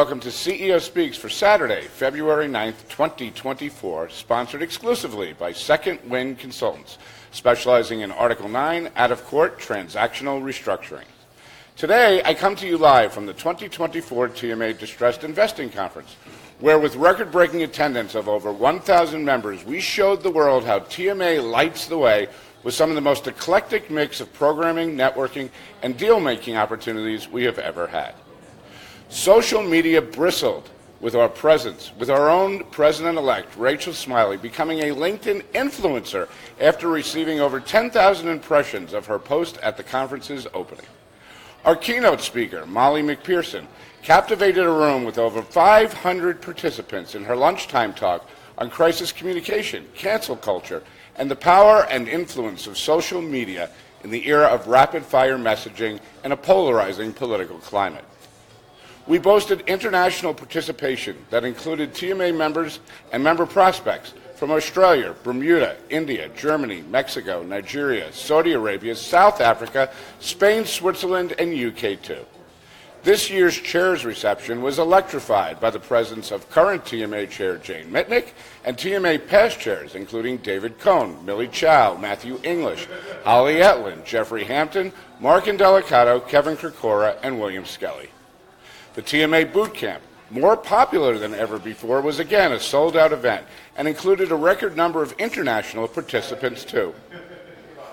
welcome to CEO Speaks for Saturday, February 9th, 2024, sponsored exclusively by Second Wind Consultants, specializing in Article 9 out of court transactional restructuring. Today, I come to you live from the 2024 TMA Distressed Investing Conference, where with record breaking attendance of over 1,000 members, we showed the world how TMA lights the way with some of the most eclectic mix of programming, networking, and deal making opportunities we have ever had. Social media bristled with our presence, with our own president elect, Rachel Smiley, becoming a LinkedIn influencer after receiving over 10,000 impressions of her post at the conference's opening. Our keynote speaker, Molly McPherson, captivated a room with over 500 participants in her lunchtime talk on crisis communication, cancel culture, and the power and influence of social media in the era of rapid fire messaging and a polarizing political climate. We boasted international participation that included TMA members and member prospects from Australia, Bermuda, India, Germany, Mexico, Nigeria, Saudi Arabia, South Africa, Spain, Switzerland, and UK too. This year's chairs reception was electrified by the presence of current TMA chair Jane Mitnick and TMA past chairs, including David Cohn, Millie Chow, Matthew English, Holly Etlin, Jeffrey Hampton, Mark Indelicato, Kevin Kirkora, and William Skelly. The TMA Boot Camp, more popular than ever before, was again a sold out event and included a record number of international participants, too.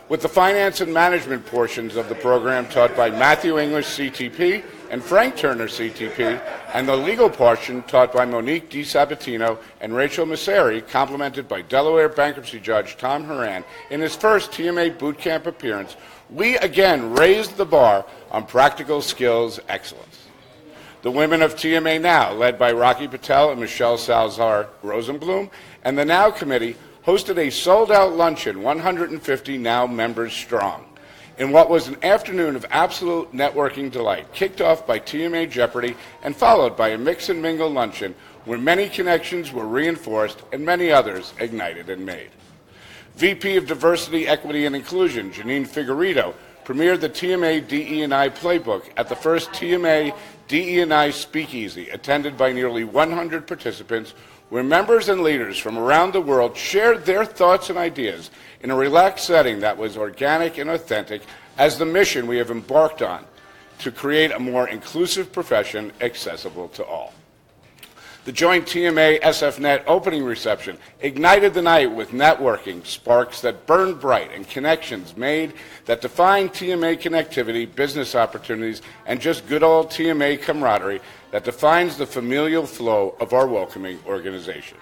With the finance and management portions of the program taught by Matthew English, CTP, and Frank Turner, CTP, and the legal portion taught by Monique DiSabatino and Rachel Masseri, complemented by Delaware bankruptcy judge Tom Horan in his first TMA Bootcamp appearance, we again raised the bar on practical skills excellence. The women of TMA Now, led by Rocky Patel and Michelle Salazar Rosenblum, and the Now Committee hosted a sold out luncheon, 150 Now members strong, in what was an afternoon of absolute networking delight, kicked off by TMA Jeopardy and followed by a mix and mingle luncheon where many connections were reinforced and many others ignited and made. VP of Diversity, Equity, and Inclusion, Janine Figueredo, premiered the TMA DE&I playbook at the first TMA DE&I Speakeasy, attended by nearly 100 participants, where members and leaders from around the world shared their thoughts and ideas in a relaxed setting that was organic and authentic as the mission we have embarked on to create a more inclusive profession accessible to all. The joint TMA SFNet opening reception ignited the night with networking sparks that burned bright and connections made that define TMA connectivity, business opportunities, and just good old TMA camaraderie that defines the familial flow of our welcoming organization.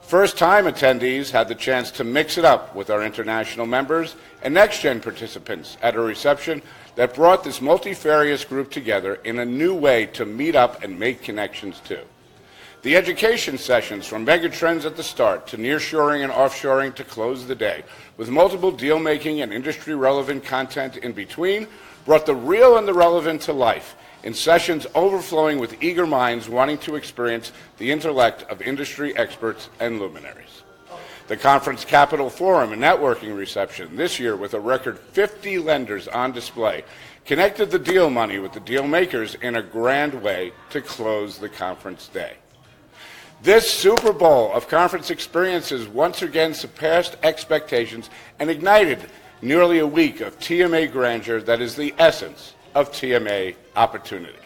First time attendees had the chance to mix it up with our international members and next gen participants at a reception that brought this multifarious group together in a new way to meet up and make connections too. The education sessions from megatrends at the start to nearshoring and offshoring to close the day, with multiple deal making and industry relevant content in between, brought the real and the relevant to life in sessions overflowing with eager minds wanting to experience the intellect of industry experts and luminaries. The Conference Capital Forum and networking reception this year with a record 50 lenders on display connected the deal money with the deal makers in a grand way to close the conference day. This Super Bowl of conference experiences once again surpassed expectations and ignited nearly a week of TMA grandeur that is the essence of TMA opportunity.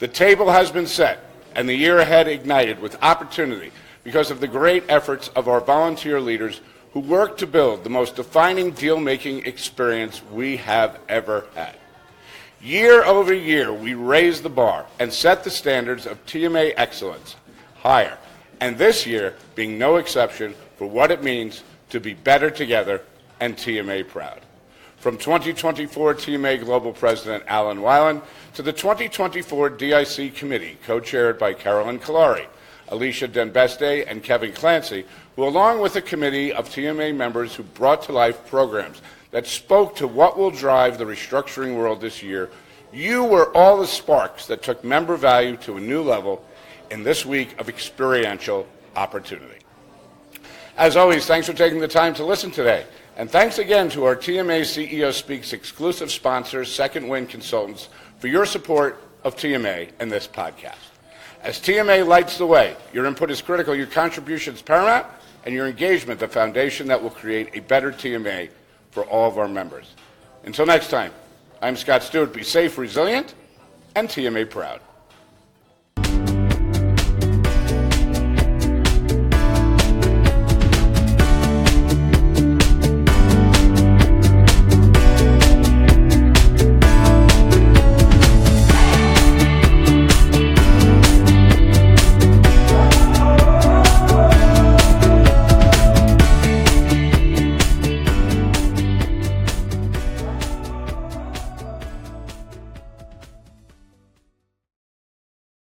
The table has been set and the year ahead ignited with opportunity because of the great efforts of our volunteer leaders who work to build the most defining deal making experience we have ever had. Year over year, we raise the bar and set the standards of TMA excellence higher. And this year being no exception for what it means to be better together and TMA proud. From 2024 TMA Global President Alan Weiland to the 2024 DIC Committee, co-chaired by Carolyn Kalari, Alicia Denbeste, and Kevin Clancy, who along with a committee of TMA members who brought to life programs that spoke to what will drive the restructuring world this year, you were all the sparks that took member value to a new level in this week of experiential opportunity. As always, thanks for taking the time to listen today. And thanks again to our TMA CEO Speaks exclusive sponsors, Second Wind Consultants, for your support of TMA and this podcast. As TMA lights the way, your input is critical, your contribution is paramount, and your engagement the foundation that will create a better TMA for all of our members. Until next time, I'm Scott Stewart. Be safe, resilient, and TMA proud.